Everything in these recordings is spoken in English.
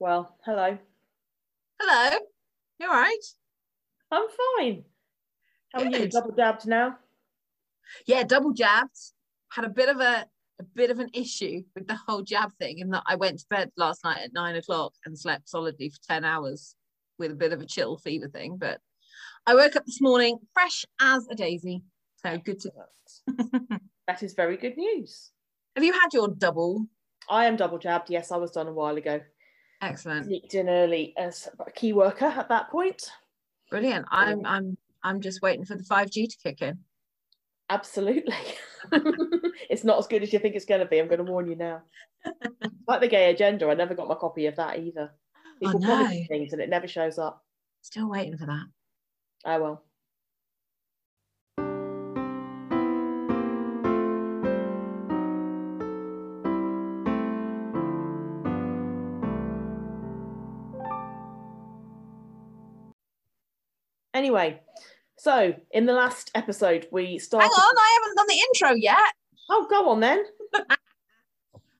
Well, hello. Hello. You all right? I'm fine. How are you? Double jabbed now? Yeah, double jabbed. Had a bit of a a bit of an issue with the whole jab thing in that I went to bed last night at nine o'clock and slept solidly for 10 hours with a bit of a chill fever thing. But I woke up this morning fresh as a daisy. So good to That is very good news. Have you had your double? I am double jabbed. Yes, I was done a while ago. Excellent. Sneaked in early as a key worker at that point. Brilliant. I'm I'm I'm just waiting for the 5G to kick in. Absolutely. it's not as good as you think it's going to be. I'm going to warn you now. like the gay agenda, I never got my copy of that either. Oh, People you no. things and it never shows up. Still waiting for that. I well. Anyway, so in the last episode we started. Hang on, I haven't done the intro yet. Oh, go on then.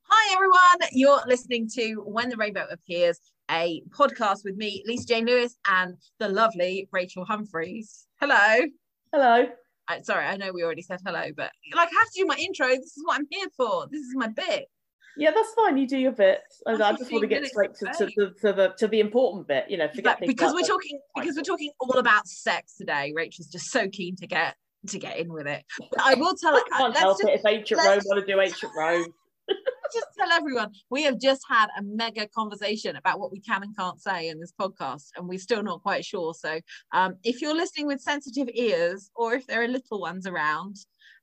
Hi, everyone. You're listening to When the Rainbow Appears, a podcast with me, Lisa Jane Lewis, and the lovely Rachel Humphreys. Hello. Hello. I, sorry, I know we already said hello, but like, I have to do my intro. This is what I'm here for. This is my bit. Yeah, that's fine. You do your bit. I, I just want to get straight to, to, to, to the to the important bit. You know, forget things because we're talking because we're talking all about sex today. Rachel's just so keen to get to get in with it. But I will tell I can't Let's help just, it if ancient Rome want to do ancient Rome. just tell everyone we have just had a mega conversation about what we can and can't say in this podcast and we're still not quite sure so um, if you're listening with sensitive ears or if there are little ones around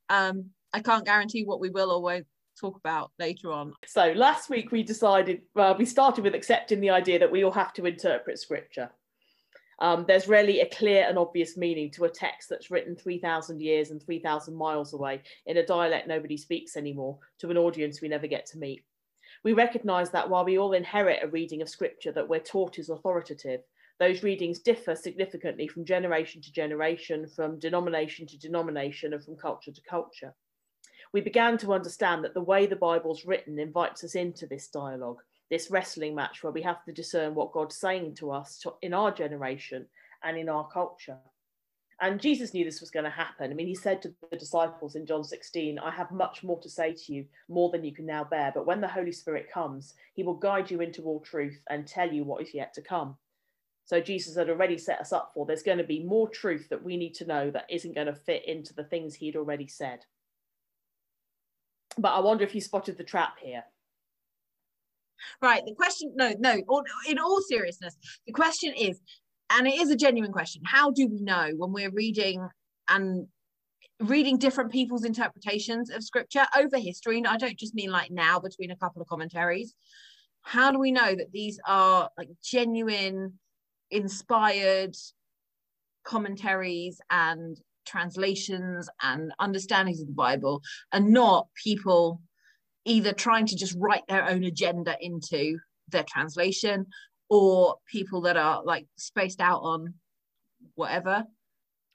um, i can't guarantee what we will or won't talk about later on So last week we decided, well, we started with accepting the idea that we all have to interpret scripture. Um, there's rarely a clear and obvious meaning to a text that's written 3,000 years and 3,000 miles away in a dialect nobody speaks anymore to an audience we never get to meet. We recognise that while we all inherit a reading of scripture that we're taught is authoritative, those readings differ significantly from generation to generation, from denomination to denomination, and from culture to culture we began to understand that the way the Bible's written invites us into this dialogue, this wrestling match where we have to discern what God's saying to us to, in our generation and in our culture. And Jesus knew this was going to happen. I mean, he said to the disciples in John 16, I have much more to say to you, more than you can now bear. But when the Holy Spirit comes, he will guide you into all truth and tell you what is yet to come. So Jesus had already set us up for there's going to be more truth that we need to know that isn't going to fit into the things he'd already said. But I wonder if you spotted the trap here. right the question no no in all seriousness the question is and it is a genuine question how do we know when we're reading and reading different people's interpretations of scripture over history and i don't just mean like now between a couple of commentaries how do we know that these are like genuine inspired commentaries and translations and understandings of the bible and not people either trying to just write their own agenda into their translation or people that are like spaced out on whatever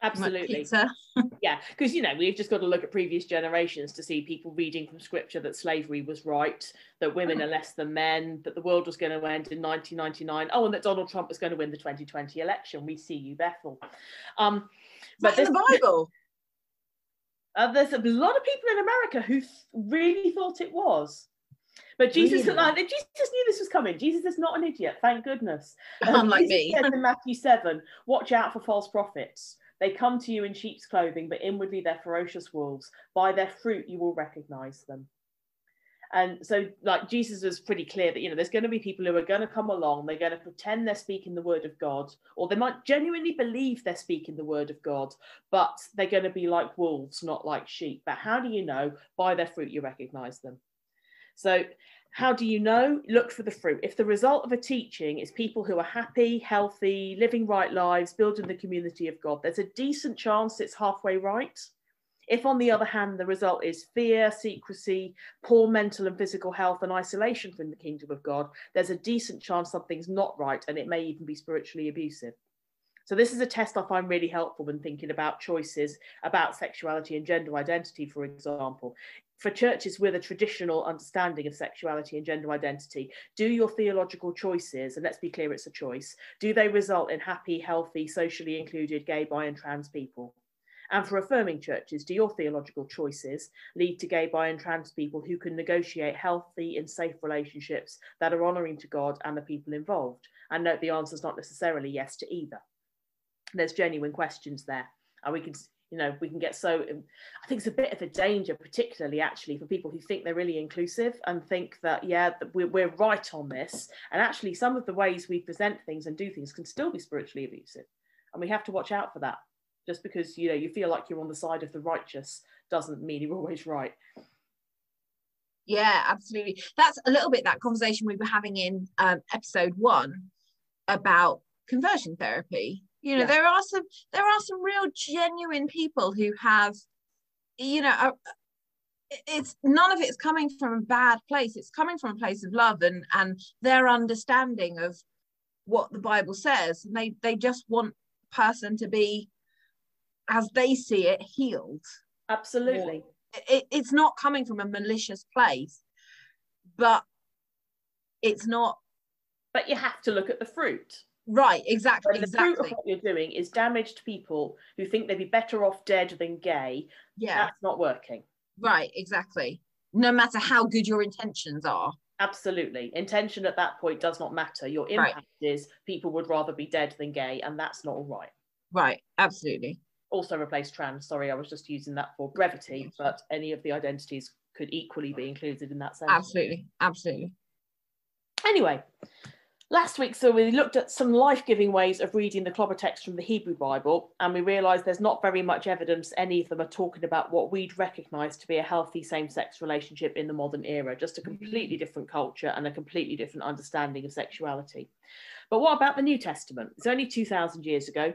Absolutely. pizza Yeah. Because, you know, we've just got to look at previous generations to see people reading from scripture that slavery was right, that women are less than men, that the world was going to end in 1999. Oh, and that Donald Trump was going to win the 2020 election. We see you, Bethel. Um, but this- the bible Uh, there's a lot of people in America who th- really thought it was. But Jesus, Really? like, Jesus knew this was coming. Jesus is not an idiot, thank goodness. Unlike Jesus me. says in Matthew 7, watch out for false prophets. They come to you in sheep's clothing, but inwardly they're ferocious wolves. By their fruit you will recognize them. And so, like, Jesus was pretty clear that, you know, there's going to be people who are going to come along, they're going to pretend they're speaking the word of God, or they might genuinely believe they're speaking the word of God, but they're going to be like wolves, not like sheep. But how do you know? By their fruit you recognize them. So, how do you know? Look for the fruit. If the result of a teaching is people who are happy, healthy, living right lives, building the community of God, there's a decent chance it's halfway right. If, on the other hand, the result is fear, secrecy, poor mental and physical health, and isolation from the kingdom of God, there's a decent chance something's not right and it may even be spiritually abusive. So, this is a test I find really helpful when thinking about choices about sexuality and gender identity, for example. for churches with a traditional understanding of sexuality and gender identity, do your theological choices, and let's be clear, it's a choice, do they result in happy, healthy, socially included gay, bi, and trans people? And for affirming churches, do your theological choices lead to gay, bi, and trans people who can negotiate healthy and safe relationships that are honouring to God and the people involved? And note the answer is not necessarily yes to either. There's genuine questions there. And we can, you know, we can get so, um, I think it's a bit of a danger, particularly actually for people who think they're really inclusive and think that, yeah, we're, we're right on this. And actually, some of the ways we present things and do things can still be spiritually abusive. And we have to watch out for that just because you know you feel like you're on the side of the righteous doesn't mean you're always right. Yeah absolutely. That's a little bit that conversation we were having in um, episode one about conversion therapy. You know yeah. there are some there are some real genuine people who have you know it's none of it's coming from a bad place. It's coming from a place of love and and their understanding of what the bible says. And they they just want person to be as they see it healed. Absolutely. It, it's not coming from a malicious place but it's not. But you have to look at the fruit. Right exactly the exactly. fruit of what you're doing is damaged people who think they'd be better off dead than gay yeah. that's not working. Right exactly. No matter how good your intentions are. Absolutely. Intention at that point does not matter. Your impact right. is people would rather be dead than gay and that's not all right. Right absolutely also replace trans. Sorry, I was just using that for brevity, but any of the identities could equally be included in that sense. Absolutely, absolutely. Anyway, last week, so we looked at some life-giving ways of reading the clobber text from the Hebrew Bible, and we realised there's not very much evidence any of them are talking about what we'd recognise to be a healthy same-sex relationship in the modern era, just a completely mm-hmm. different culture and a completely different understanding of sexuality. But what about the New Testament? It's only 2,000 years ago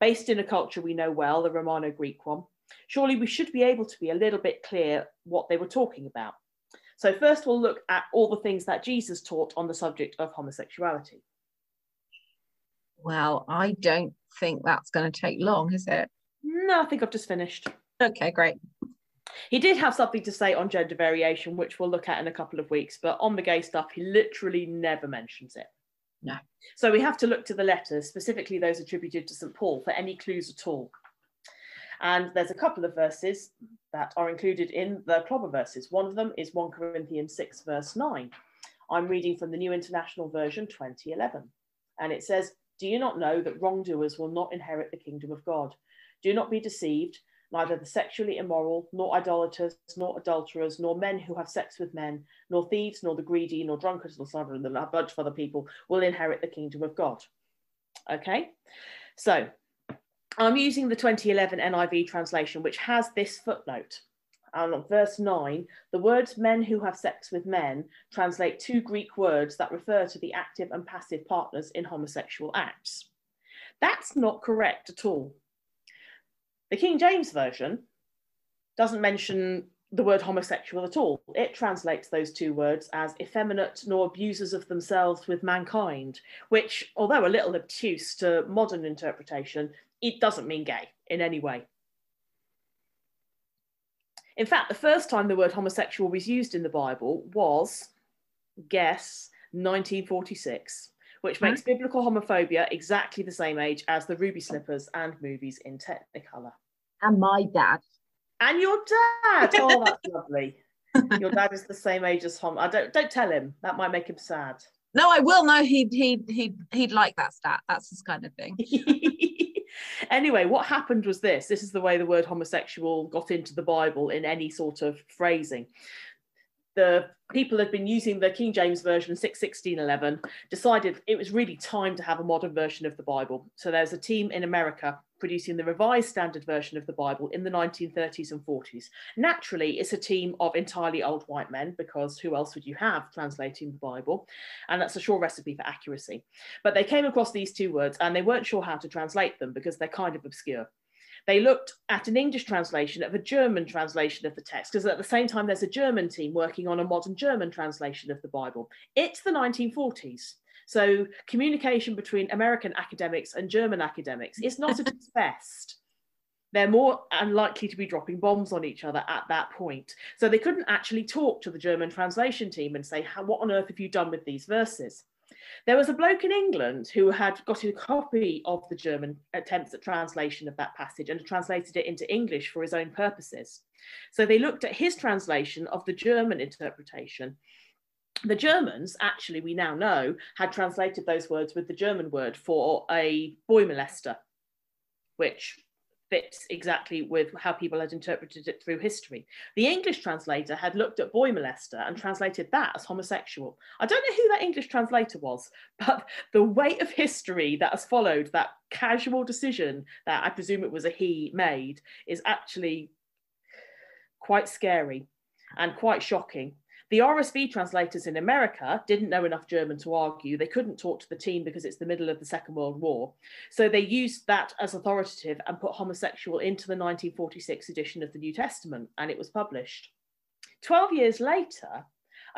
based in a culture we know well, the Romano Greek one, surely we should be able to be a little bit clear what they were talking about. So, first, we'll look at all the things that Jesus taught on the subject of homosexuality. Well, I don't think that's going to take long, is it? No, I think I've just finished. Okay, great. He did have something to say on gender variation, which we'll look at in a couple of weeks, but on the gay stuff, he literally never mentions it. No. So we have to look to the letters, specifically those attributed to St. Paul, for any clues at all. And there's a couple of verses that are included in the clobber verses. One of them is 1 Corinthians 6, verse 9. I'm reading from the New International Version 2011. And it says, Do you not know that wrongdoers will not inherit the kingdom of God? Do not be deceived neither the sexually immoral, nor idolaters, nor adulterers, nor men who have sex with men, nor thieves, nor the greedy, nor drunkards, nor some and a bunch of other people will inherit the kingdom of God. Okay, so I'm using the 2011 NIV translation, which has this footnote. And on verse 9, the words men who have sex with men translate two Greek words that refer to the active and passive partners in homosexual acts. That's not correct at all. The King James Version doesn't mention the word homosexual at all. It translates those two words as effeminate nor abusers of themselves with mankind, which, although a little obtuse to modern interpretation, it doesn't mean gay in any way. In fact, the first time the word homosexual was used in the Bible was, guess, 1946 which makes mm-hmm. biblical homophobia exactly the same age as the Ruby Slippers and movies in Technicolor. And my dad. And your dad. Oh, that's lovely. Your dad is the same age as Hom. I don't don't tell him. That might make him sad. No, I will. No, he'd he'd he'd he'd like that stat. That's his kind of thing. anyway, what happened was this. This is the way the word homosexual got into the Bible in any sort of phrasing the people had been using the King James Version 61611 decided it was really time to have a modern version of the Bible. So there's a team in America producing the revised standard version of the Bible in the 1930s and 40s. Naturally, it's a team of entirely old white men because who else would you have translating the Bible? And that's a sure recipe for accuracy. But they came across these two words and they weren't sure how to translate them because they're kind of obscure they looked at an English translation of a German translation of the text, because at the same time, there's a German team working on a modern German translation of the Bible. It's the 1940s. So communication between American academics and German academics is not at its best. they're more unlikely to be dropping bombs on each other at that point. So they couldn't actually talk to the German translation team and say, what on earth have you done with these verses? There was a bloke in England who had got a copy of the German attempts at translation of that passage and translated it into English for his own purposes. So they looked at his translation of the German interpretation. The Germans, actually, we now know, had translated those words with the German word for a boy molester, which fits exactly with how people had interpreted it through history. The English translator had looked at boy molester and translated that as homosexual. I don't know who that English translator was, but the weight of history that has followed that casual decision that I presume it was a he made is actually quite scary and quite shocking. The RSV translators in America didn't know enough German to argue. They couldn't talk to the team because it's the middle of the Second World War. So they used that as authoritative and put homosexual into the 1946 edition of the New Testament, and it was published. 12 years later,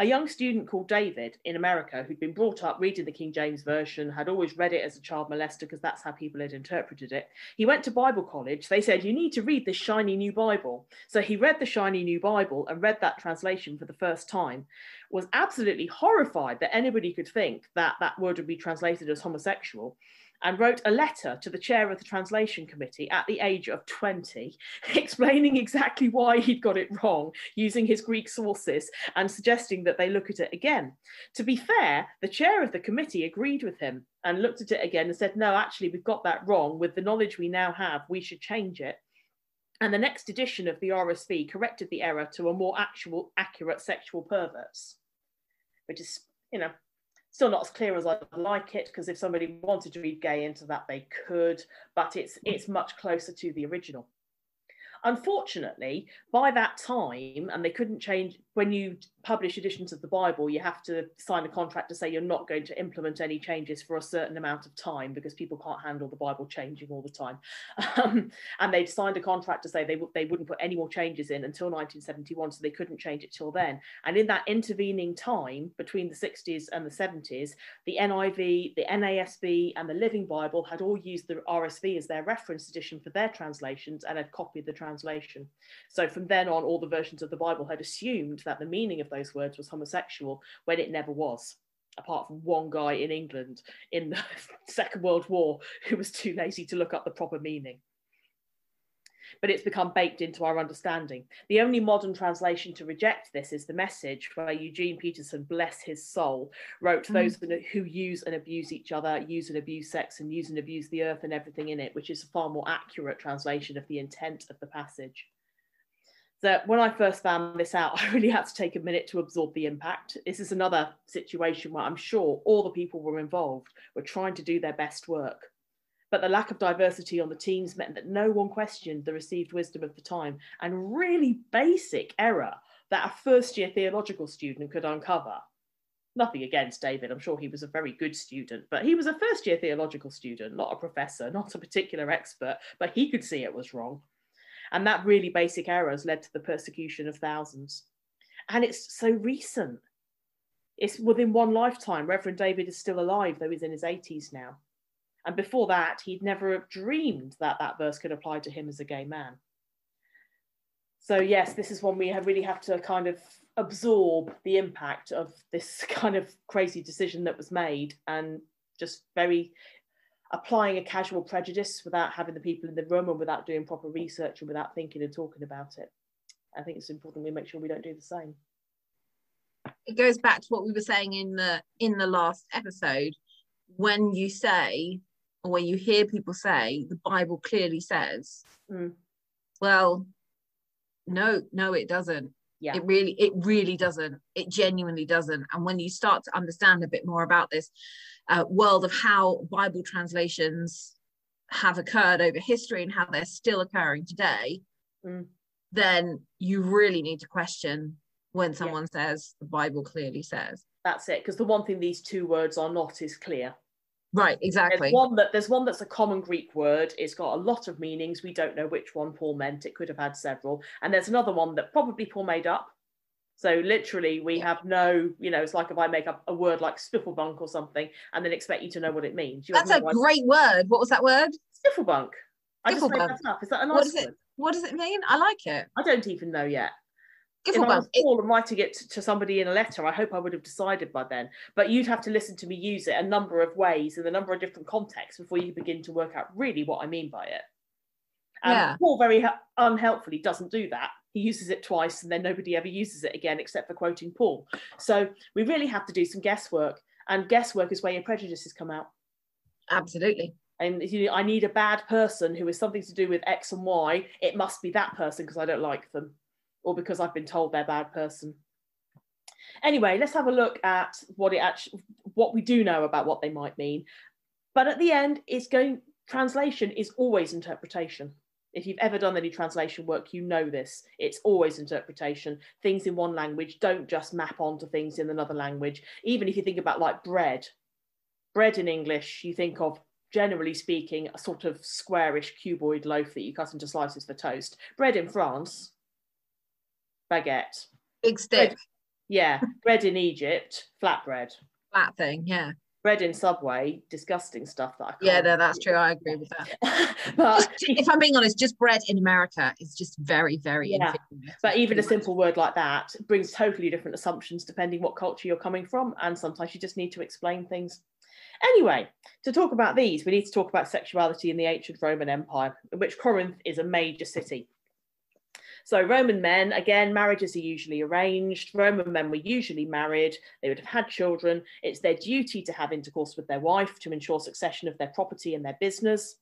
a young student called David in America, who'd been brought up reading the King James Version, had always read it as a child molester because that's how people had interpreted it. He went to Bible college. They said, You need to read this shiny new Bible. So he read the shiny new Bible and read that translation for the first time, was absolutely horrified that anybody could think that that word would be translated as homosexual and wrote a letter to the chair of the translation committee at the age of 20, explaining exactly why he'd got it wrong, using his Greek sources and suggesting that they look at it again. To be fair, the chair of the committee agreed with him and looked at it again and said, No, actually, we've got that wrong. With the knowledge we now have, we should change it. And the next edition of the RSV corrected the error to a more actual, accurate sexual perverts, which is, you know, still not as clear as I'd like it because if somebody wanted to read gay into that, they could, but it's it's much closer to the original. Unfortunately, by that time, and they couldn't change when you publish editions of the Bible, you have to sign a contract to say you're not going to implement any changes for a certain amount of time because people can't handle the Bible changing all the time. Um, and they'd signed a contract to say they, w- they wouldn't put any more changes in until 1971, so they couldn't change it till then. And in that intervening time between the 60s and the 70s, the NIV, the NASB, and the Living Bible had all used the RSV as their reference edition for their translations and had copied the translation. So from then on, all the versions of the Bible had assumed that the meaning of those words was homosexual when it never was apart from one guy in England in the Second World War who was too lazy to look up the proper meaning. But it's become baked into our understanding. The only modern translation to reject this is the message where Eugene Peterson, bless his soul, wrote mm. those who use and abuse each other, use and abuse sex, and use and abuse the earth and everything in it, which is a far more accurate translation of the intent of the passage that when I first found this out, I really had to take a minute to absorb the impact. This is another situation where I'm sure all the people were involved were trying to do their best work. But the lack of diversity on the teams meant that no one questioned the received wisdom of the time and really basic error that a first year theological student could uncover. Nothing against David, I'm sure he was a very good student, but he was a first year theological student, not a professor, not a particular expert, but he could see it was wrong. And that really basic error has led to the persecution of thousands. And it's so recent. It's within one lifetime. Reverend David is still alive, though he's in his 80s now. And before that, he'd never have dreamed that that verse could apply to him as a gay man. So, yes, this is one we really have to kind of absorb the impact of this kind of crazy decision that was made and just very applying a casual prejudice without having the people in the room and without doing proper research and without thinking and talking about it. I think it's important we make sure we don't do the same. It goes back to what we were saying in the in the last episode. When you say or when you hear people say the Bible clearly says, mm. well, no, no, it doesn't. Yeah. It really, it really doesn't. It genuinely doesn't. And when you start to understand a bit more about this, uh, world of how Bible translations have occurred over history and how they're still occurring today, mm. then you really need to question when someone yeah. says the Bible clearly says. That's it, because the one thing these two words are not is clear. Right, exactly. There's one that there's one that's a common Greek word. It's got a lot of meanings. We don't know which one Paul meant. It could have had several. And there's another one that probably Paul made up. So literally, we have no, you know, it's like if I make up a word like spifflebunk or something, and then expect you to know what it means. You That's a great word. What was that word? Spifflebunk. I just made that up. Is that a nice what does it what does it mean? I like it. I don't even know yet. If I was. Paul and writing it to, to somebody in a letter, I hope I would have decided by then. But you'd have to listen to me use it a number of ways in a number of different contexts before you begin to work out really what I mean by it. And Yeah. Paul very unhelpfully doesn't do that. He uses it twice and then nobody ever uses it again except for quoting Paul. So we really have to do some guesswork, and guesswork is where your prejudices come out. Absolutely. And you, I need a bad person who is something to do with X and Y. It must be that person because I don't like them, or because I've been told they're a bad person. Anyway, let's have a look at what it actually, what we do know about what they might mean. But at the end, it's going. Translation is always interpretation. If you've ever done any translation work, you know this. It's always interpretation. Things in one language don't just map onto things in another language. Even if you think about like bread, bread in English, you think of generally speaking, a sort of squarish cuboid loaf that you cut into slices for toast. Bread in France, baguette. Big stick, Yeah, bread in Egypt, flatbread. flat thing. Yeah. Bread in Subway, disgusting stuff that I. Yeah, no, that's true. I agree with that. but Just- if I'm being honest, just bread in America is just very, very Yeah. inferior. but even a simple word like that brings totally different assumptions depending what culture you're coming from, and sometimes you just need to explain things. Anyway, to talk about these, we need to talk about sexuality in the ancient Roman Empire, in which Corinth is a major city. So, Roman men, again, marriages are usually arranged. Roman men were usually married, they would have had children. It's their duty to have intercourse with their wife to ensure succession of their property and their business.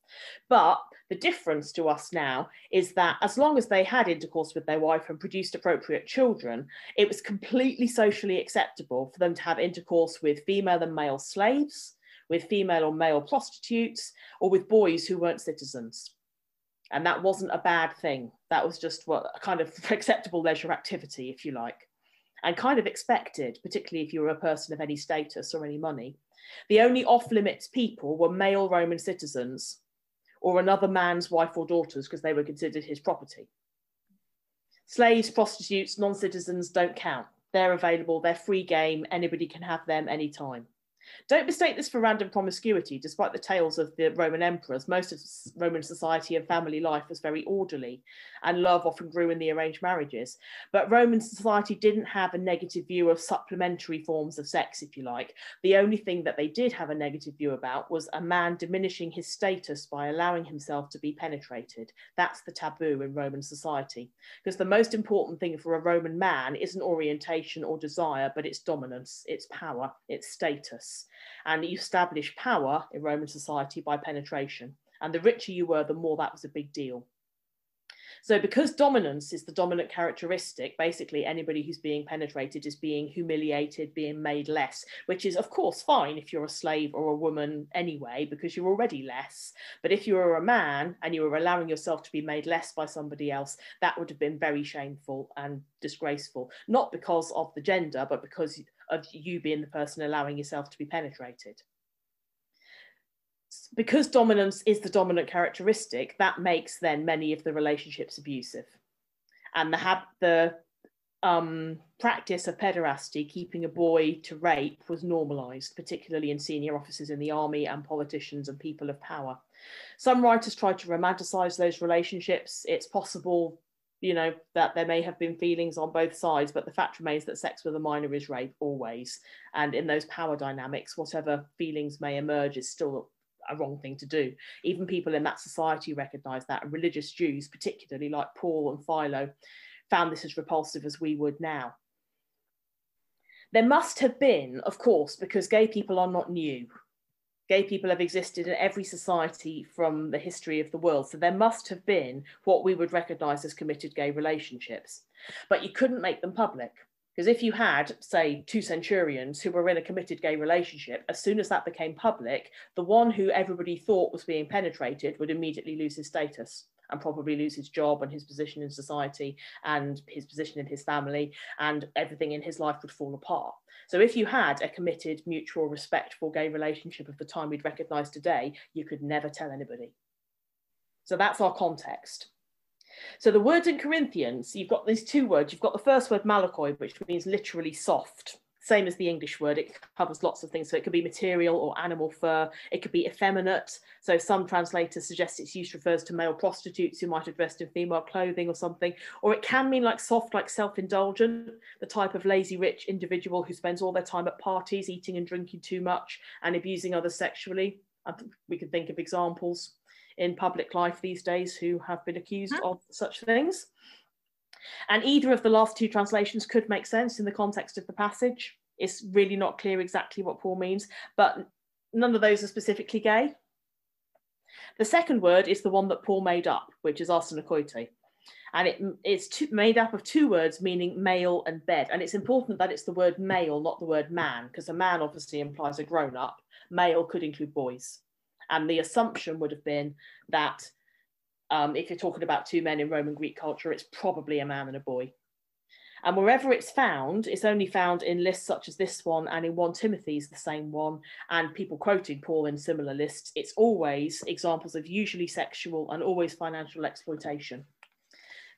But the difference to us now is that as long as they had intercourse with their wife and produced appropriate children, it was completely socially acceptable for them to have intercourse with female and male slaves, with female or male prostitutes, or with boys who weren't citizens. And that wasn't a bad thing. That was just what a kind of acceptable leisure activity, if you like, and kind of expected, particularly if you were a person of any status or any money. The only off limits people were male Roman citizens or another man's wife or daughters because they were considered his property. Slaves, prostitutes, non citizens don't count. They're available, they're free game, anybody can have them anytime. Don't mistake this for random promiscuity. Despite the tales of the Roman emperors, most of Roman society and family life was very orderly, and love often grew in the arranged marriages. But Roman society didn't have a negative view of supplementary forms of sex, if you like. The only thing that they did have a negative view about was a man diminishing his status by allowing himself to be penetrated. That's the taboo in Roman society. Because the most important thing for a Roman man isn't orientation or desire, but it's dominance, it's power, it's status. And you establish power in Roman society by penetration. And the richer you were, the more that was a big deal. So, because dominance is the dominant characteristic, basically anybody who's being penetrated is being humiliated, being made less, which is, of course, fine if you're a slave or a woman anyway, because you're already less. But if you were a man and you were allowing yourself to be made less by somebody else, that would have been very shameful and disgraceful, not because of the gender, but because of you being the person allowing yourself to be penetrated because dominance is the dominant characteristic, that makes then many of the relationships abusive. And the the um, practice of pederasty, keeping a boy to rape, was normalised, particularly in senior officers in the army and politicians and people of power. Some writers try to romanticise those relationships. It's possible, you know, that there may have been feelings on both sides, but the fact remains that sex with a minor is rape always. And in those power dynamics, whatever feelings may emerge is still a wrong thing to do. Even people in that society recognised that, religious Jews, particularly like Paul and Philo, found this as repulsive as we would now. There must have been, of course, because gay people are not new. Gay people have existed in every society from the history of the world. So there must have been what we would recognise as committed gay relationships. But you couldn't make them public. Because if you had, say, two centurions who were in a committed gay relationship, as soon as that became public, the one who everybody thought was being penetrated would immediately lose his status and probably lose his job and his position in society and his position in his family, and everything in his life would fall apart. So, if you had a committed, mutual, respectful gay relationship of the time we'd recognise today, you could never tell anybody. So, that's our context. So the words in Corinthians, you've got these two words. You've got the first word malakoi, which means literally soft, same as the English word, it covers lots of things. So it could be material or animal fur, it could be effeminate. So some translators suggest its use refers to male prostitutes who might have dressed in female clothing or something, or it can mean like soft, like self indulgent, the type of lazy rich individual who spends all their time at parties, eating and drinking too much and abusing others sexually. We can think of examples in public life these days who have been accused of such things. And either of the last two translations could make sense in the context of the passage. It's really not clear exactly what Paul means, but none of those are specifically gay. The second word is the one that Paul made up, which is arsenokoitai. And it, it's two, made up of two words meaning male and bed. And it's important that it's the word male, not the word man, because a man obviously implies a grown up. Male could include boys. And the assumption would have been that um, if you're talking about two men in Roman Greek culture, it's probably a man and a boy. And wherever it's found, it's only found in lists such as this one and in 1 Timothy's the same one, and people quoting Paul in similar lists. It's always examples of usually sexual and always financial exploitation.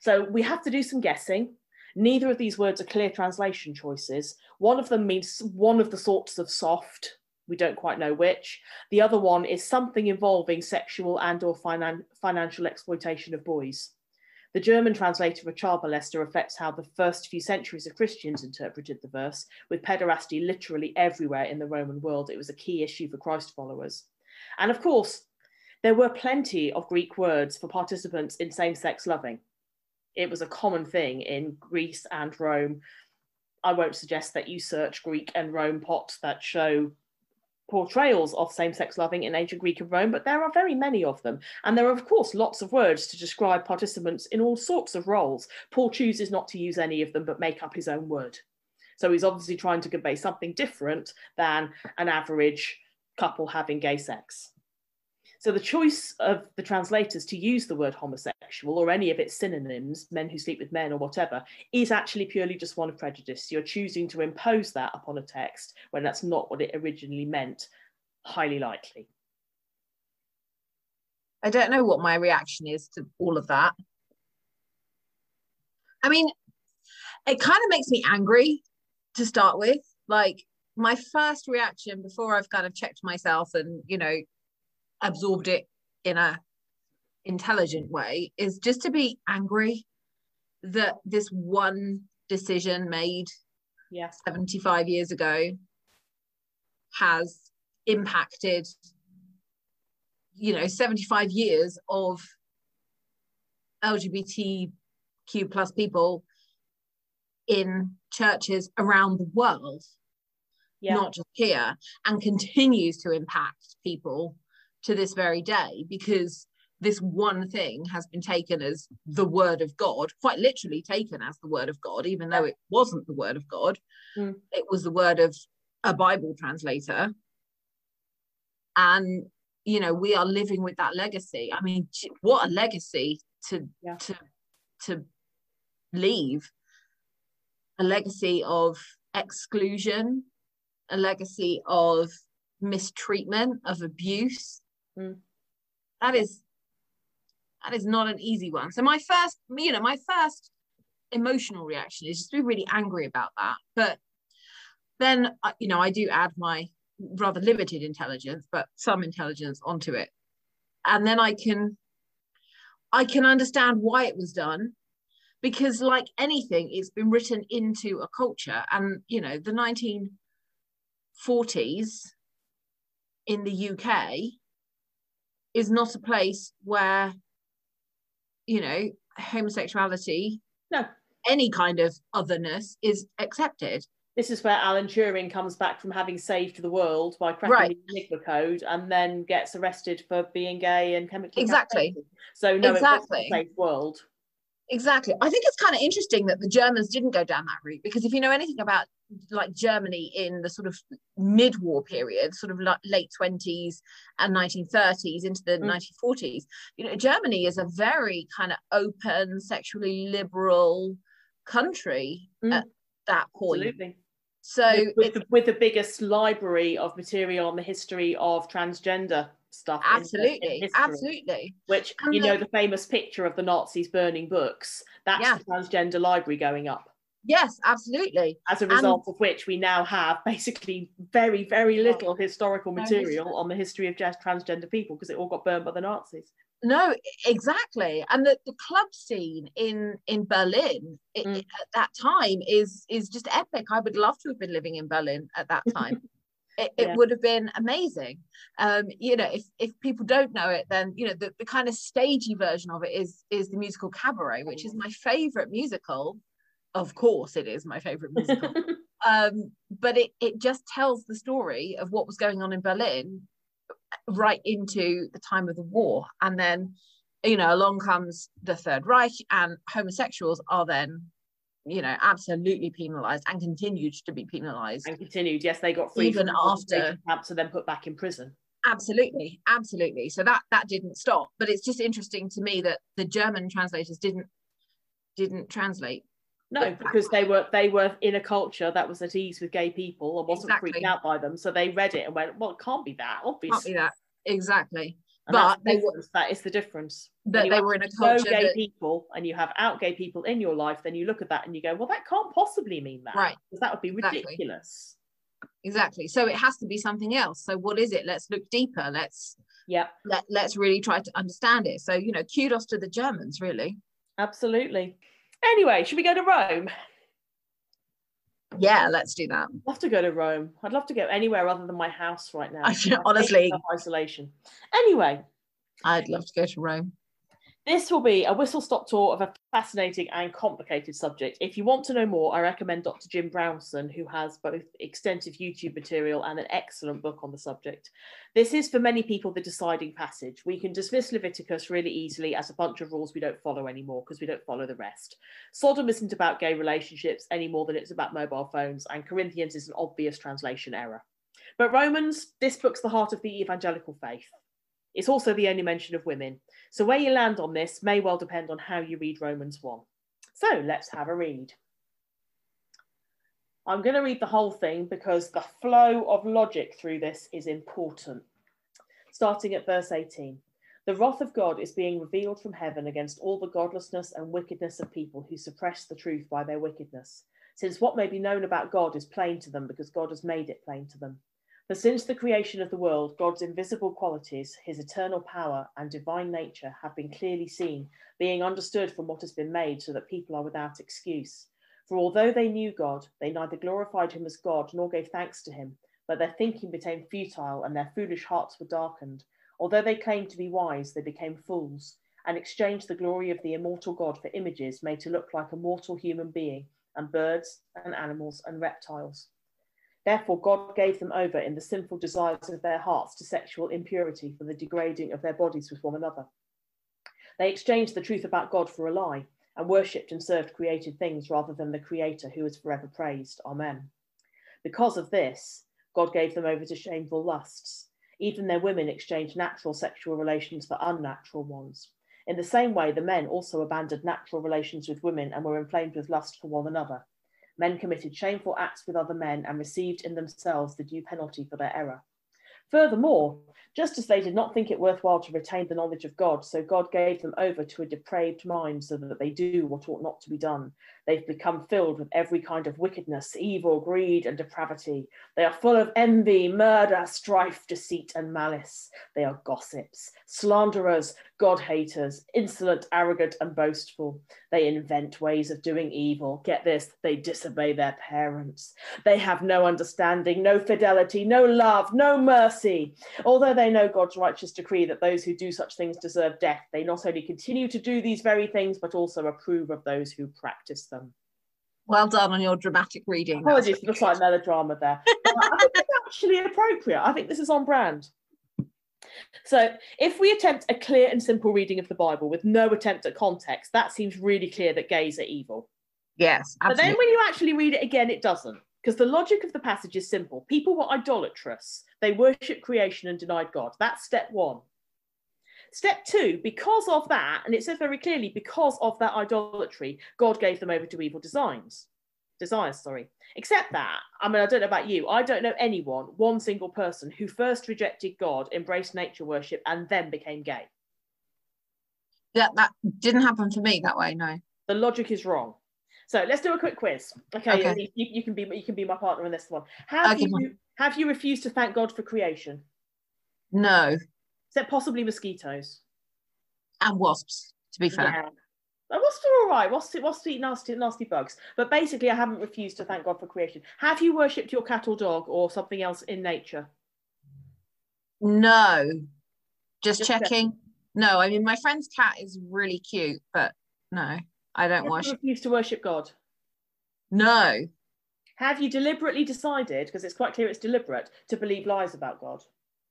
So we have to do some guessing. Neither of these words are clear translation choices. One of them means one of the sorts of soft, we don't quite know which. The other one is something involving sexual and or finan financial exploitation of boys. The German translator of child molester reflects how the first few centuries of Christians interpreted the verse, with pederasty literally everywhere in the Roman world. It was a key issue for Christ followers. And of course, there were plenty of Greek words for participants in same sex loving. It was a common thing in Greece and Rome. I won't suggest that you search Greek and Rome pots that show portrayals of same-sex loving in ancient Greek and Rome, but there are very many of them. And there are, of course, lots of words to describe participants in all sorts of roles. Paul chooses not to use any of them, but make up his own word. So he's obviously trying to convey something different than an average couple having gay sex. So the choice of the translators to use the word homosexual or any of its synonyms, men who sleep with men or whatever, is actually purely just one of prejudice. You're choosing to impose that upon a text when that's not what it originally meant, highly likely. I don't know what my reaction is to all of that. I mean, it kind of makes me angry to start with. Like, my first reaction before I've kind of checked myself and, you know, absorbed it in a intelligent way is just to be angry that this one decision made yeah. 75 years ago has impacted you know 75 years of lgbtq plus people in churches around the world yeah. not just here and continues to impact people to this very day because this one thing has been taken as the word of God, quite literally taken as the word of God, even though it wasn't the word of God. Mm. It was the word of a Bible translator. And, you know, we are living with that legacy. I mean, what a legacy to, yeah. to, to leave a legacy of exclusion, a legacy of mistreatment, of abuse, Mm. That is that is not an easy one. So my first, you know, my first emotional reaction is just to be really angry about that. But then, you know, I do add my rather limited intelligence, but some intelligence onto it, and then I can, I can understand why it was done, because like anything, it's been written into a culture, and you know, the 1940s in the UK is not a place where you know homosexuality no. any kind of otherness is accepted. This is where alan turing comes back from having saved the world by cracking right. the enigma code and then gets arrested for being gay and chemically exactly. so no exactly. it was a safe world exactly i think it's kind of interesting that the germans didn't go down that route because if you know anything about like Germany in the sort of mid-war period, sort of like late 20s and 1930s into the mm. 1940s, you know, Germany is a very kind of open, sexually liberal country mm. at that point. Absolutely. So with, with, the, with, the, biggest library of material on the history of transgender stuff. Absolutely, in, in absolutely. Which and you the, know the famous picture of the Nazis burning books. That's yeah. the transgender library going up. Yes, absolutely. As a result and, of which we now have basically very, very little historical material on the history of just transgender people because it all got burned by the Nazis. No, exactly. And the, the club scene in in Berlin it, mm. at that time is is just epic. I would love to have been living in Berlin at that time. It, it yeah. would have been amazing. Um, you know, if if people don't know it, then you know the, the kind of stagey version of it is is the musical Cabaret, which is my favorite musical. Of course, it is my favorite musical. um, but it it just tells the story of what was going on in Berlin right into the time of the war, and then you know along comes the Third Reich, and homosexuals are then you know absolutely penalized and continued to be penalized. And continued yes they got free even after to then put back in prison. Absolutely absolutely. So that that didn't stop. But it's just interesting to me that the german translators didn't didn't translate. No because they were they were in a culture that was at ease with gay people and wasn't exactly. freaked out by them. So they read it and went well it can't be that obviously can't be that. Exactly and but they were, that is the difference. That they were in a culture gay that, people and you have out gay people in your life, then you look at that and you go, well, that can't possibly mean that, right? Because that would be ridiculous. Exactly. exactly. So it has to be something else. So what is it? Let's look deeper. Let's yeah. Let Let's really try to understand it. So you know, kudos to the Germans, really. Absolutely. Anyway, should we go to Rome? Yeah, let's do that. I'd love to go to Rome. I'd love to go anywhere other than my house right now. honestly, isolation. Anyway, I'd love to go to Rome. This will be a whistle stop tour of a fascinating and complicated subject. If you want to know more, I recommend Dr. Jim Brownson, who has both extensive YouTube material and an excellent book on the subject. This is for many people the deciding passage. We can dismiss Leviticus really easily as a bunch of rules we don't follow anymore because we don't follow the rest. Sodom isn't about gay relationships any more than it's about mobile phones, and Corinthians is an obvious translation error. But Romans, this book's the heart of the evangelical faith. It's also the only mention of women. So where you land on this may well depend on how you read Romans 1. So let's have a read. I'm going to read the whole thing because the flow of logic through this is important. Starting at verse 18. The wrath of God is being revealed from heaven against all the godlessness and wickedness of people who suppress the truth by their wickedness, since what may be known about God is plain to them because God has made it plain to them. For since the creation of the world, God's invisible qualities, his eternal power and divine nature have been clearly seen, being understood from what has been made, so that people are without excuse. For although they knew God, they neither glorified him as God nor gave thanks to him, but their thinking became futile and their foolish hearts were darkened. Although they claimed to be wise, they became fools and exchanged the glory of the immortal God for images made to look like a mortal human being and birds and animals and reptiles. Therefore, God gave them over in the sinful desires of their hearts to sexual impurity for the degrading of their bodies with one another. They exchanged the truth about God for a lie and worshipped and served created things rather than the Creator who is forever praised. Amen. Because of this, God gave them over to shameful lusts. Even their women exchanged natural sexual relations for unnatural ones. In the same way, the men also abandoned natural relations with women and were inflamed with lust for one another men committed shameful acts with other men and received in themselves the due penalty for their error. Furthermore, just as they did not think it worthwhile to retain the knowledge of God, so God gave them over to a depraved mind so that they do what ought not to be done. They've become filled with every kind of wickedness, evil, greed, and depravity. They are full of envy, murder, strife, deceit, and malice. They are gossips, slanderers, God haters, insolent, arrogant, and boastful. They invent ways of doing evil. Get this, they disobey their parents. They have no understanding, no fidelity, no love, no mercy. Although they know God's righteous decree that those who do such things deserve death, they not only continue to do these very things, but also approve of those who practice them. Well done on your dramatic reading. Apologies for the slight melodrama there. I think it's actually appropriate. I think this is on brand. So, if we attempt a clear and simple reading of the Bible with no attempt at context, that seems really clear that gays are evil. Yes. Absolutely. But then when you actually read it again, it doesn't because the logic of the passage is simple. People were idolatrous, they worshipped creation and denied God. That's step one. Step two, because of that, and it says very clearly, because of that idolatry, God gave them over to evil designs. Desires, sorry. Except that, I mean, I don't know about you, I don't know anyone, one single person, who first rejected God, embraced nature worship, and then became gay. Yeah, that didn't happen for me that way, no. The logic is wrong. So let's do a quick quiz. Okay, Okay. You, you can be you can be my partner in this one. Have Okay, you have you refused to thank God for creation? No. Except possibly mosquitoes. And wasps, to be fair. Yeah. Wasps are all right. Wasps, wasps eat nasty, nasty bugs. But basically, I haven't refused to thank God for creation. Have you worshipped your cat or dog or something else in nature? No. Just, Just checking. No, I mean my friend's cat is really cute, but no, I don't you worship. refused to worship God? No. Have you deliberately decided, because it's quite clear it's deliberate, to believe lies about God?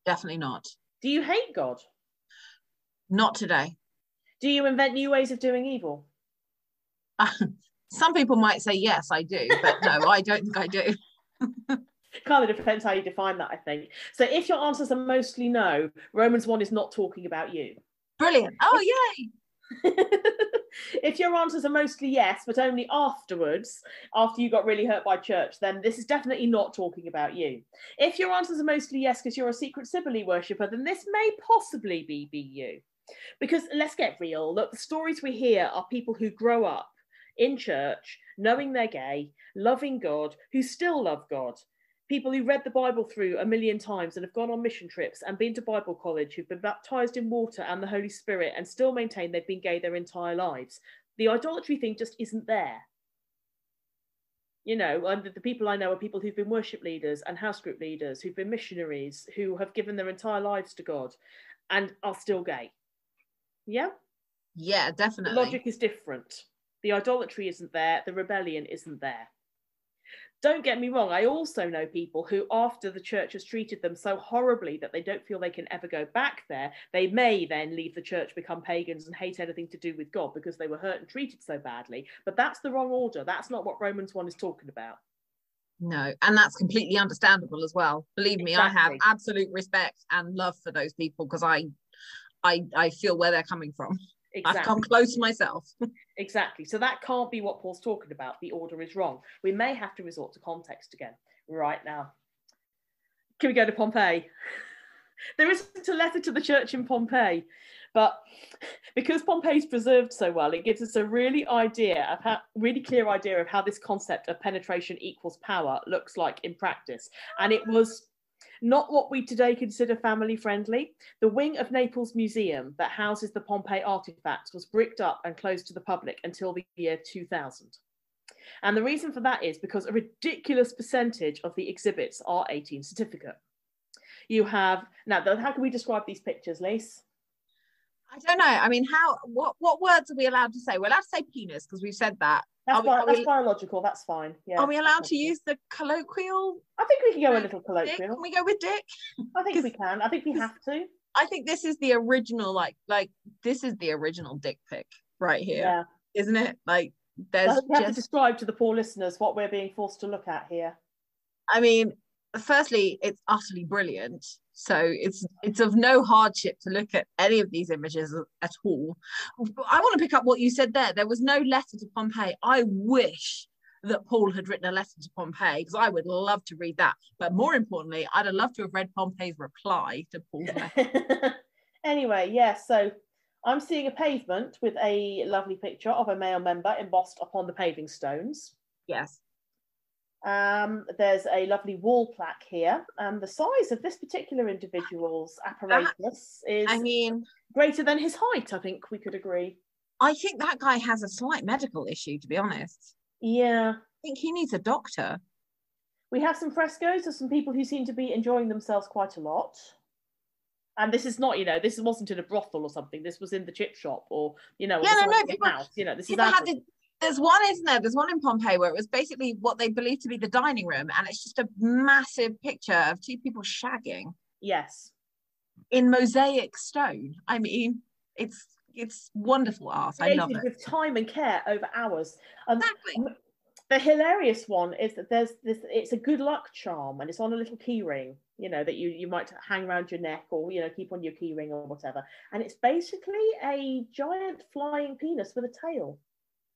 Definitely not. Do you hate God? Not today. Do you invent new ways of doing evil? Some people might say yes, I do, but no, I don't think I do. kind of depends how you define that, I think. So if your answers are mostly no, Romans 1 is not talking about you. Brilliant. Oh yay. If your answers are mostly yes, but only afterwards, after you got really hurt by church, then this is definitely not talking about you. If your answers are mostly yes because you're a secret Cybele worshipper, then this may possibly be, be you. Because let's get real, look, the stories we hear are people who grow up in church, knowing they're gay, loving God, who still love God. People who read the Bible through a million times and have gone on mission trips and been to Bible college, who've been baptized in water and the Holy Spirit and still maintain they've been gay their entire lives. The idolatry thing just isn't there. You know, and the, the people I know are people who've been worship leaders and house group leaders, who've been missionaries, who have given their entire lives to God and are still gay. Yeah? Yeah, The definitely. logic is different. The idolatry isn't there, the rebellion isn't there. Don't get me wrong, I also know people who, after the church has treated them so horribly that they don't feel they can ever go back there, they may then leave the church, become pagans, and hate anything to do with God because they were hurt and treated so badly. But that's the wrong order. That's not what Romans 1 is talking about. No, and that's completely understandable as well. Believe me, I have absolute respect and love for those people because I, I, I feel where they're coming from. I've come close myself. Exactly. So that can't be what Paul's talking about. The order is wrong. We may have to resort to context again right now. Can we go to Pompeii? There isn't a letter to the church in Pompeii, but because Pompeii's preserved so well, it gives us a really idea of how really clear idea of how this concept of penetration equals power looks like in practice. And it was not what we today consider family friendly. The wing of Naples Museum that houses the Pompeii artifacts was bricked up and closed to the public until the year 2000. And the reason for that is because a ridiculous percentage of the exhibits are 18 certificate. You have, now, how can we describe these pictures, Lise? I don't know. I mean, how? What? What words are we allowed to say? We're allowed to say penis because we've said that. That's, we- bi- are we- that's biological, that's fine. Yeah. Are we allowed to use the colloquial? I think we can go a little Dick? colloquial. Can we go with dick? I think we can. I think we have to. I think this is the original. Like, like this is the original dick pic right here, Yeah. isn't it? Like, there's we have to describe to the poor listeners what we're being forced to look at here. I mean, firstly, it's utterly brilliant. So it's it's of no hardship to look at any of these images at all. I want to pick up what you said there. There was no letter to Pompeii. I wish that Paul had written a letter to Pompeii because I would love to read that. But more importantly, I'd have loved to have read Pompeii's reply to Paul's letter. anyway, yeah, so I'm seeing a pavement with a lovely picture of a male member embossed upon the paving stones. Yes. Um, there's a lovely wall plaque here, and the size of this particular individual's apparatus is I mean, greater than his height, I think we could agree. I think that guy has a slight medical issue, to be honest. Yeah. I think he needs a doctor. We have some frescoes of some people who seem to be enjoying themselves quite a lot. And this is not, you know, this wasn't in a brothel or something. This was in the chip shop or, you know, Yeah, no, no, people- house. You know, this is had the, there's one, isn't there? There's one in Pompeii where it was basically what they believe to be the dining room, and it's just a massive picture of two people shagging yes. in mosaic stone. I mean, it's it's wonderful art. I love it. with time and care over hours. And Exactly. the hilarious one is that there's this it's a good luck charm and it's on a little key ring you know that you you might hang around your neck or you know keep on your key ring or whatever and it's basically a giant flying penis with a tail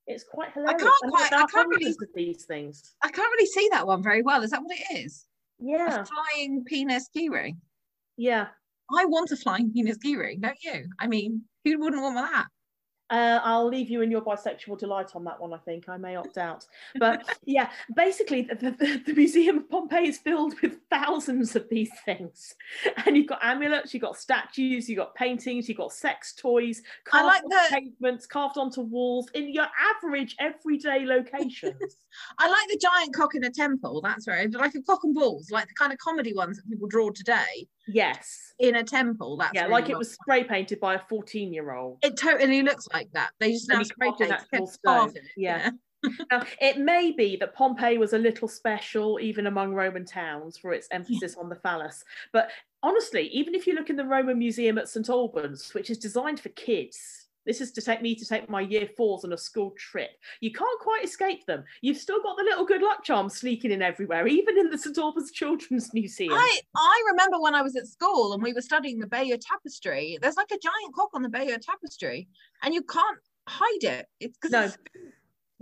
it's quite hilarious can't quite- I can't really- these things I can't really see that one very well. Is that what it is? yeah A flying penis keyring. yeah I want a flying penis keyring, don't you? I mean, who wouldn't want that? Uh, I'll leave you in your bisexual delight on that one. I think I may opt out. But yeah, basically, the, the, the, Museum of Pompeii is filled with thousands of these things, and you've got amulets, you've got statues, you've got paintings, you've got sex toys, carved like the... pavements, carved onto walls in your average everyday locations. I like the giant cock in a temple. That's right, like a cock and balls, like the kind of comedy ones that people draw today. Yes. In a temple. That's yeah, really like it was spray painted by a 14 year old. It totally looks like that. They just now spray painted Yeah. yeah. now, it may be that Pompeii was a little special, even among Roman towns, for its emphasis yeah. on the phallus. But honestly, even if you look in the Roman Museum at St Albans, which is designed for kids, this is to take me to take my year fours on a school trip. You can't quite escape them. You've still got the little good luck charms sneaking in everywhere, even in the St Albans Children's Museum. I, I remember when I was at school and we were studying the Bayeux Tapestry. There's like a giant cock on the Bayeux Tapestry, and you can't hide it. It's because no. it's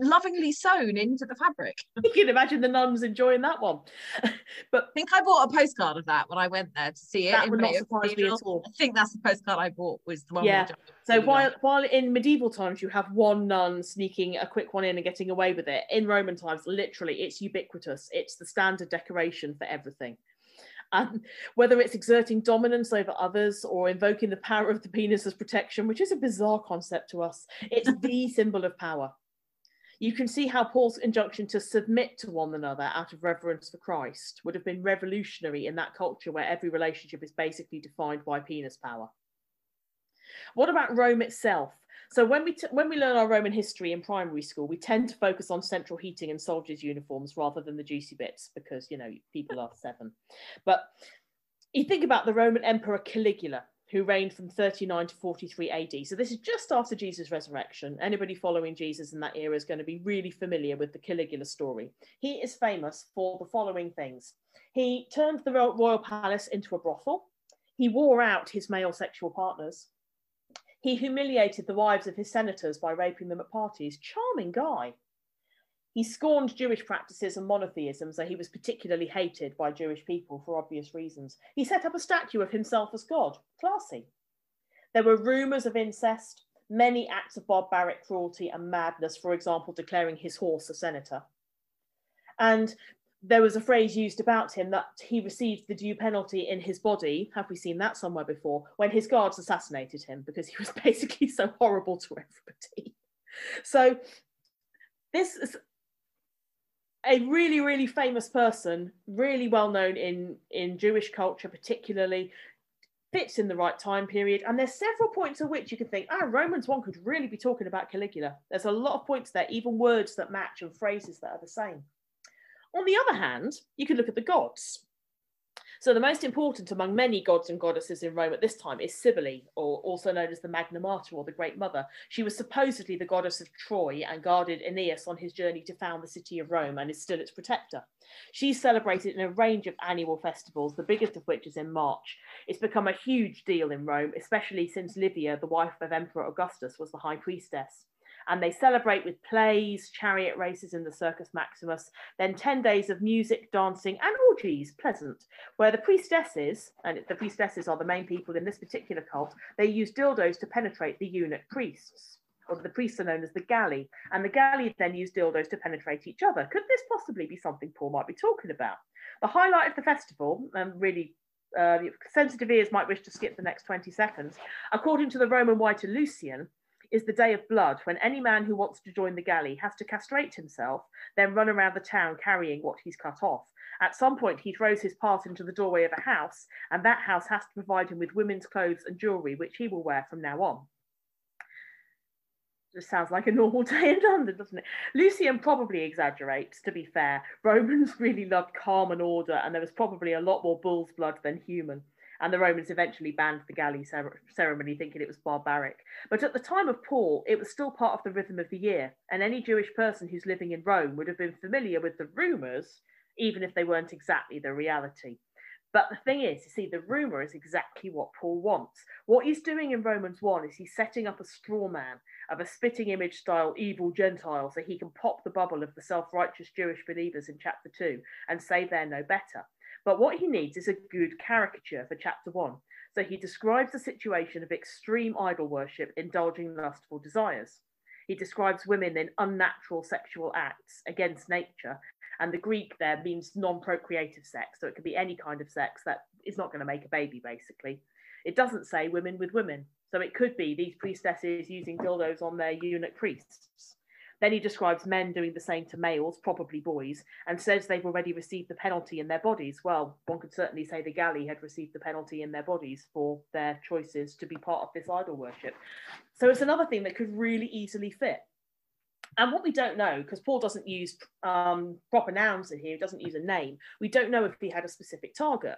lovingly sewn into the fabric. You can imagine the nuns enjoying that one. but I think I bought a postcard of that when I went there to see it. That would not surprise me at all. I think that's the postcard I bought was the one. Yeah. So while while in medieval times you have one nun sneaking a quick one in and getting away with it, in Roman times, literally, it's ubiquitous. It's the standard decoration for everything. And whether it's exerting dominance over others or invoking the power of the penis as protection, which is a bizarre concept to us, it's the symbol of power you can see how Paul's injunction to submit to one another out of reverence for Christ would have been revolutionary in that culture where every relationship is basically defined by penis power. What about Rome itself? So when we when we learn our Roman history in primary school, we tend to focus on central heating and soldiers' uniforms rather than the juicy bits because you know people are seven. But you think about the Roman Emperor Caligula, who reigned from 39 to 43 AD. So this is just after Jesus' resurrection. Anybody following Jesus in that era is going to be really familiar with the Caligula story. He is famous for the following things. He turned the royal palace into a brothel. He wore out his male sexual partners. He humiliated the wives of his senators by raping them at parties. Charming guy. He scorned Jewish practices and monotheism, so he was particularly hated by Jewish people for obvious reasons. He set up a statue of himself as God. Classy. There were rumours of incest, many acts of barbaric cruelty and madness, for example, declaring his horse a senator. And there was a phrase used about him that he received the due penalty in his body. Have we seen that somewhere before? When his guards assassinated him because he was basically so horrible to everybody. So this is a really really famous person really well known in in jewish culture particularly fits in the right time period. And there's several points at which you can think ah romans one could really be talking about caligula. There's a lot of points there even words that match and phrases that are the same. On the other hand you can look at the gods so the most important among many gods and goddesses in Rome at this time is Cybele, or also known as the Magna Mater or the Great Mother. She was supposedly the goddess of Troy and guarded Aeneas on his journey to found the city of Rome and is still its protector. She's celebrated in a range of annual festivals, the biggest of which is in March. It's become a huge deal in Rome, especially since Livia, the wife of Emperor Augustus, was the high priestess and they celebrate with plays, chariot races in the Circus Maximus, then 10 days of music, dancing, and orgies, pleasant, where the priestesses, and the priestesses are the main people in this particular cult, they use dildos to penetrate the eunuch priests. Or the priests are known as the Galli, and the Galli then use dildos to penetrate each other. Could this possibly be something Paul might be talking about? The highlight of the festival, and really uh, sensitive ears might wish to skip the next 20 seconds. According to the Roman writer Lucian, is the day of blood when any man who wants to join the Galli has to castrate himself, then run around the town carrying what he's cut off. At some point, he throws his part into the doorway of a house, and that house has to provide him with women's clothes and jewellery, which he will wear from now on. Just sounds like a normal day in London, doesn't it? Lucian probably exaggerates, to be fair. Romans really loved calm and order, and there was probably a lot more bull's blood than human and the Romans eventually banned the Galli ceremony, thinking it was barbaric. But at the time of Paul, it was still part of the rhythm of the year, and any Jewish person who's living in Rome would have been familiar with the rumours, even if they weren't exactly the reality. But the thing is, you see, the rumour is exactly what Paul wants. What he's doing in Romans 1 is he's setting up a straw man of a spitting image style evil Gentile so he can pop the bubble of the self righteous Jewish believers in chapter 2 and say they're no better. But what he needs is a good caricature for chapter one. So he describes a situation of extreme idol worship indulging lustful desires. He describes women in unnatural sexual acts against nature. And the Greek there means non procreative sex. So it could be any kind of sex that is not going to make a baby, basically. It doesn't say women with women. So it could be these priestesses using dildos on their eunuch priests. Then he describes men doing the same to males, probably boys, and says they've already received the penalty in their bodies. Well, one could certainly say the Galli had received the penalty in their bodies for their choices to be part of this idol worship. So it's another thing that could really easily fit. And what we don't know, because Paul doesn't use um, proper nouns in here, he doesn't use a name, we don't know if he had a specific target.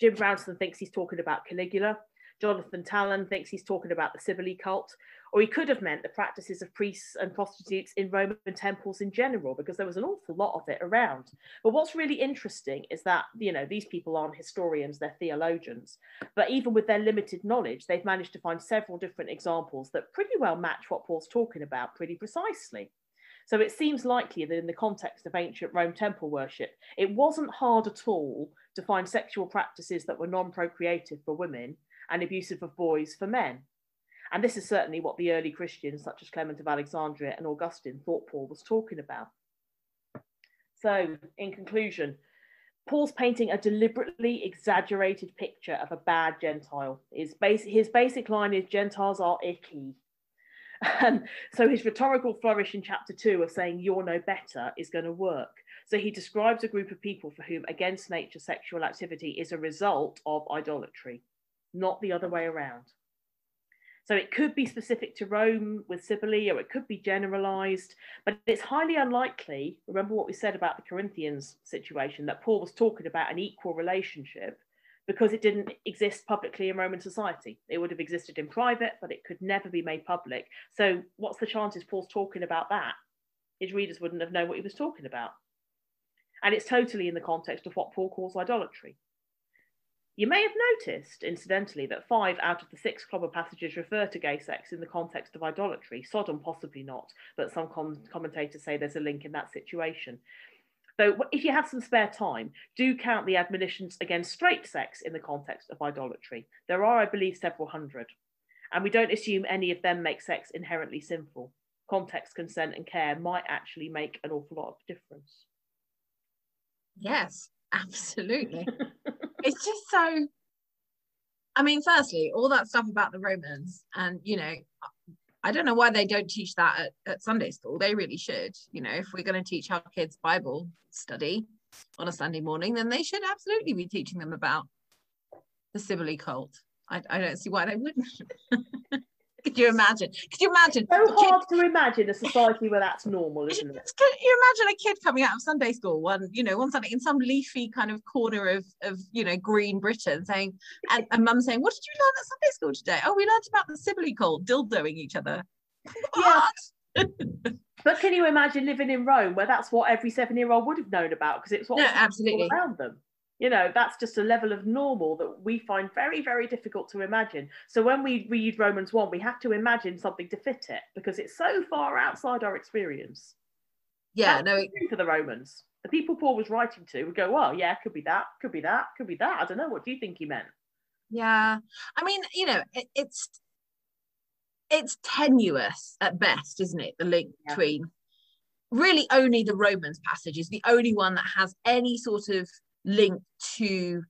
Jim Brownson thinks he's talking about Caligula. Jonathan Tallon thinks he's talking about the Cybele cult, or he could have meant the practices of priests and prostitutes in Roman temples in general, because there was an awful lot of it around. But what's really interesting is that, you know, these people aren't historians, they're theologians. But even with their limited knowledge, they've managed to find several different examples that pretty well match what Paul's talking about pretty precisely. So it seems likely that in the context of ancient Rome temple worship, it wasn't hard at all to find sexual practices that were non procreative for women and abusive of boys for men. And this is certainly what the early Christians, such as Clement of Alexandria and Augustine, thought Paul was talking about. So, in conclusion, Paul's painting a deliberately exaggerated picture of a bad Gentile. His, his basic line is Gentiles are icky. And so his rhetorical flourish in chapter two of saying you're no better is going to work. So he describes a group of people for whom against nature sexual activity is a result of idolatry not the other way around. So it could be specific to Rome with Cybele, or it could be generalized, but it's highly unlikely. Remember what we said about the Corinthians situation that Paul was talking about an equal relationship because it didn't exist publicly in Roman society. It would have existed in private, but it could never be made public. So, what's the chances Paul's talking about that? His readers wouldn't have known what he was talking about. And it's totally in the context of what Paul calls idolatry. You may have noticed, incidentally, that five out of the six clobber passages refer to gay sex in the context of idolatry. Sodom, possibly not, but some com- commentators say there's a link in that situation. Though, if you have some spare time, do count the admonitions against straight sex in the context of idolatry. There are, I believe, several hundred. And we don't assume any of them make sex inherently sinful. Context, consent, and care might actually make an awful lot of difference. Yes, absolutely. it's just so I mean, firstly, all that stuff about the Romans, and you know, I don't know why they don't teach that at, at Sunday school. They really should. You know, if we're going to teach our kids Bible study on a Sunday morning, then they should absolutely be teaching them about the Cybele cult. I, I don't see why they wouldn't. Could you imagine? Could you imagine? So hard to imagine a society where that's normal, isn't it? Can you imagine a kid coming out of Sunday school one, you know, one Sunday in some leafy kind of corner of, of you know, green Britain saying, and, and mum saying, What did you learn at Sunday school today? Oh, we learned about the Cybele cult, dildoing each other. Yeah. but can you imagine living in Rome where that's what every seven year old would have known about because it's what no, absolutely around them? You know that's just a level of normal that we find very very difficult to imagine. So when we read romans 1 we have to imagine something to fit it because it's so far outside our experience. Yeah that's no for the romans. The people paul was writing to would go well yeah could be that could be that could be that. I don't know. What do you think he meant? Yeah. I mean you know it, it's it's tenuous at best isn't it? The link yeah. between really only the romans passage is the only one that has any sort of linked to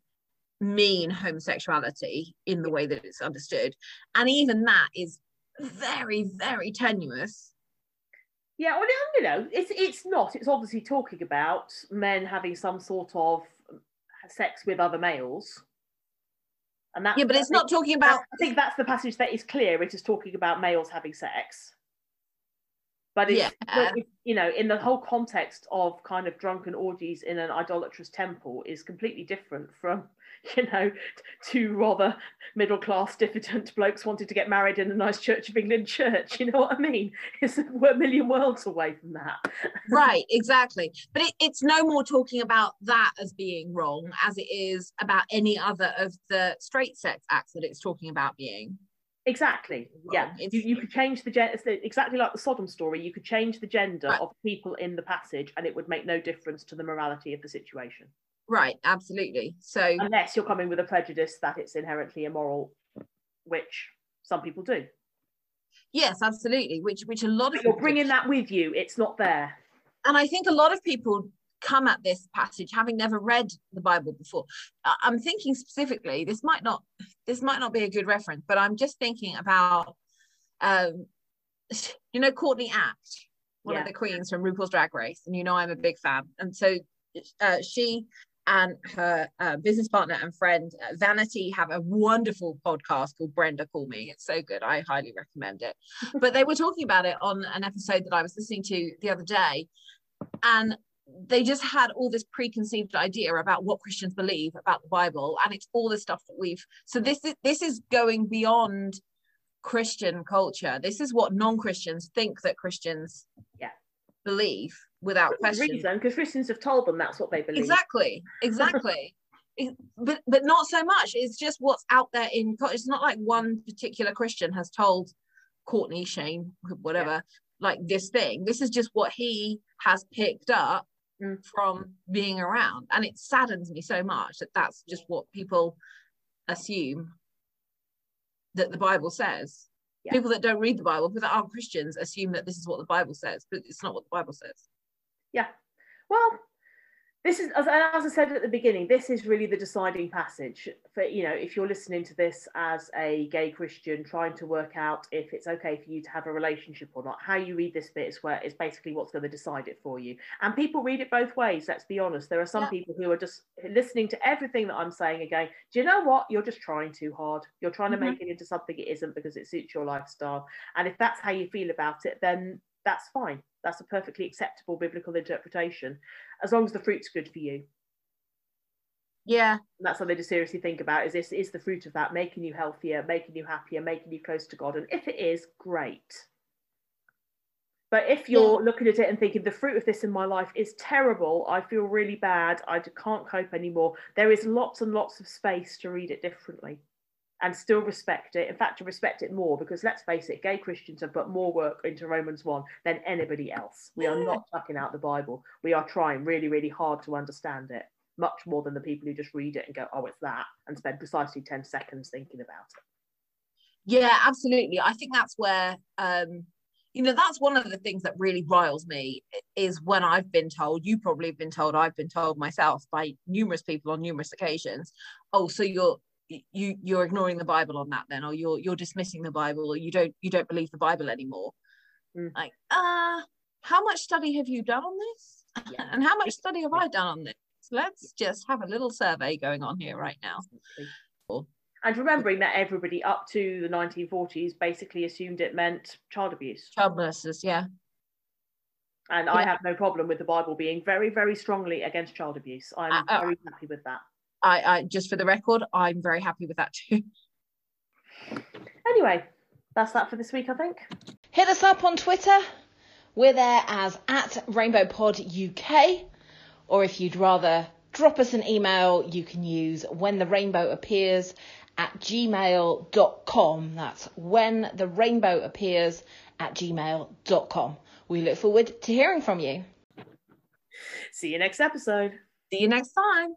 mean homosexuality in the way that it's understood. And even that is very, very tenuous. Yeah, well, you know, it's it's not. It's obviously talking about men having some sort of sex with other males. And that, yeah, but it's not talking about. I think that's the passage that is clear. It is talking about males having sex. But it's, yeah. you know, in the whole context of kind of drunken orgies in an idolatrous temple is completely different from, you know, two rather middle class diffident blokes wanted to get married in a nice Church of England church. You know what I mean? It's a million worlds away from that. right, exactly. But it, it's no more talking about that as being wrong as it is about any other of the straight sex acts that it's talking about being. Exactly. Yeah. You, you could change the gender, exactly like the Sodom story, you could change the gender right. of people in the passage and it would make no difference to the morality of the situation. Right, absolutely. So unless you're coming with a prejudice that it's inherently immoral, which some people do. Yes, absolutely. Which which a lot of you're bringing that with you. It's not there. And I think a lot of people come at this passage having never read the Bible before. I'm thinking specifically. This might not this might not be a good reference, but I'm just thinking about um, you know Courtney Act, one yeah. of the queens from RuPaul's Drag Race, and you know I'm a big fan. And so uh, she and her uh, business partner and friend uh, Vanity have a wonderful podcast called Brenda Call Me. It's so good. I highly recommend it. but they were talking about it on an episode that I was listening to the other day. And they just had all this preconceived idea about what Christians believe about the Bible. And it's all the stuff that we've so this is this is going beyond Christian culture. This is what non-Christians think that Christians yeah. believe without question. Reason, because Christians have told them that's what they believe. Exactly, exactly. but but not so much. It's just what's out there in. It's not like one particular Christian has told Courtney, Shane, whatever, yeah. like this thing. This is just what he has picked up mm. from being around, and it saddens me so much that that's just what people assume that the Bible says. Yeah. People that don't read the Bible, people that aren't Christians, assume that this is what the Bible says, but it's not what the Bible says yeah. Well, this is as, as I said at the beginning, this is really the deciding passage for you know if you're listening to this as a gay Christian trying to work out if it's okay for you to have a relationship or not. How you read this bit is where it's basically what's going to decide it for you. And people read it both ways. Let's be honest. There are some yeah. people who are just listening to everything that I'm saying again. Do you know what? You're just trying too hard. You're trying to mm-hmm. make it into something it isn't because it suits your lifestyle. And if that's how you feel about it, then that's fine. That's a perfectly acceptable biblical interpretation, as long as the fruit's good for you. Yeah. And that's something to seriously think about is this is the fruit of that making you healthier, making you happier, making you close to God? And if it is, great. But if you're yeah. looking at it and thinking the fruit of this in my life is terrible, I feel really bad, I can't cope anymore, there is lots and lots of space to read it differently and still respect it. In fact, to respect it more, because let's face it, gay Christians have put more work into Romans 1 than anybody else. We are not chucking out the Bible. We are trying really, really hard to understand it, much more than the people who just read it and go, oh, it's that, and spend precisely 10 seconds thinking about it. Yeah, absolutely. I think that's where, um, you know, that's one of the things that really riles me is when I've been told, you probably have been told, I've been told myself by numerous people on numerous occasions, oh, so you're you you're ignoring the bible on that then or you're you're dismissing the bible or you don't you don't believe the bible anymore? Mm. like uh how much study have you done on this? Yeah. and how much study have i done on this? Let's just have a little survey going on here right now. And remembering that everybody up to the 1940s basically assumed it meant child abuse. Child molesters yeah. And yeah. i have no problem with the bible being very very strongly against child abuse. I'm uh, very happy with that I, I just for the record, I'm very happy with that too. Anyway, that's that for this week, I think. Hit us up on Twitter. We're there as at Rainbow Pod UK. Or if you'd rather drop us an email, you can use when the rainbow appears at gmail.com. That's when the rainbow appears at gmail.com. We look forward to hearing from you. See you next episode. See you next time.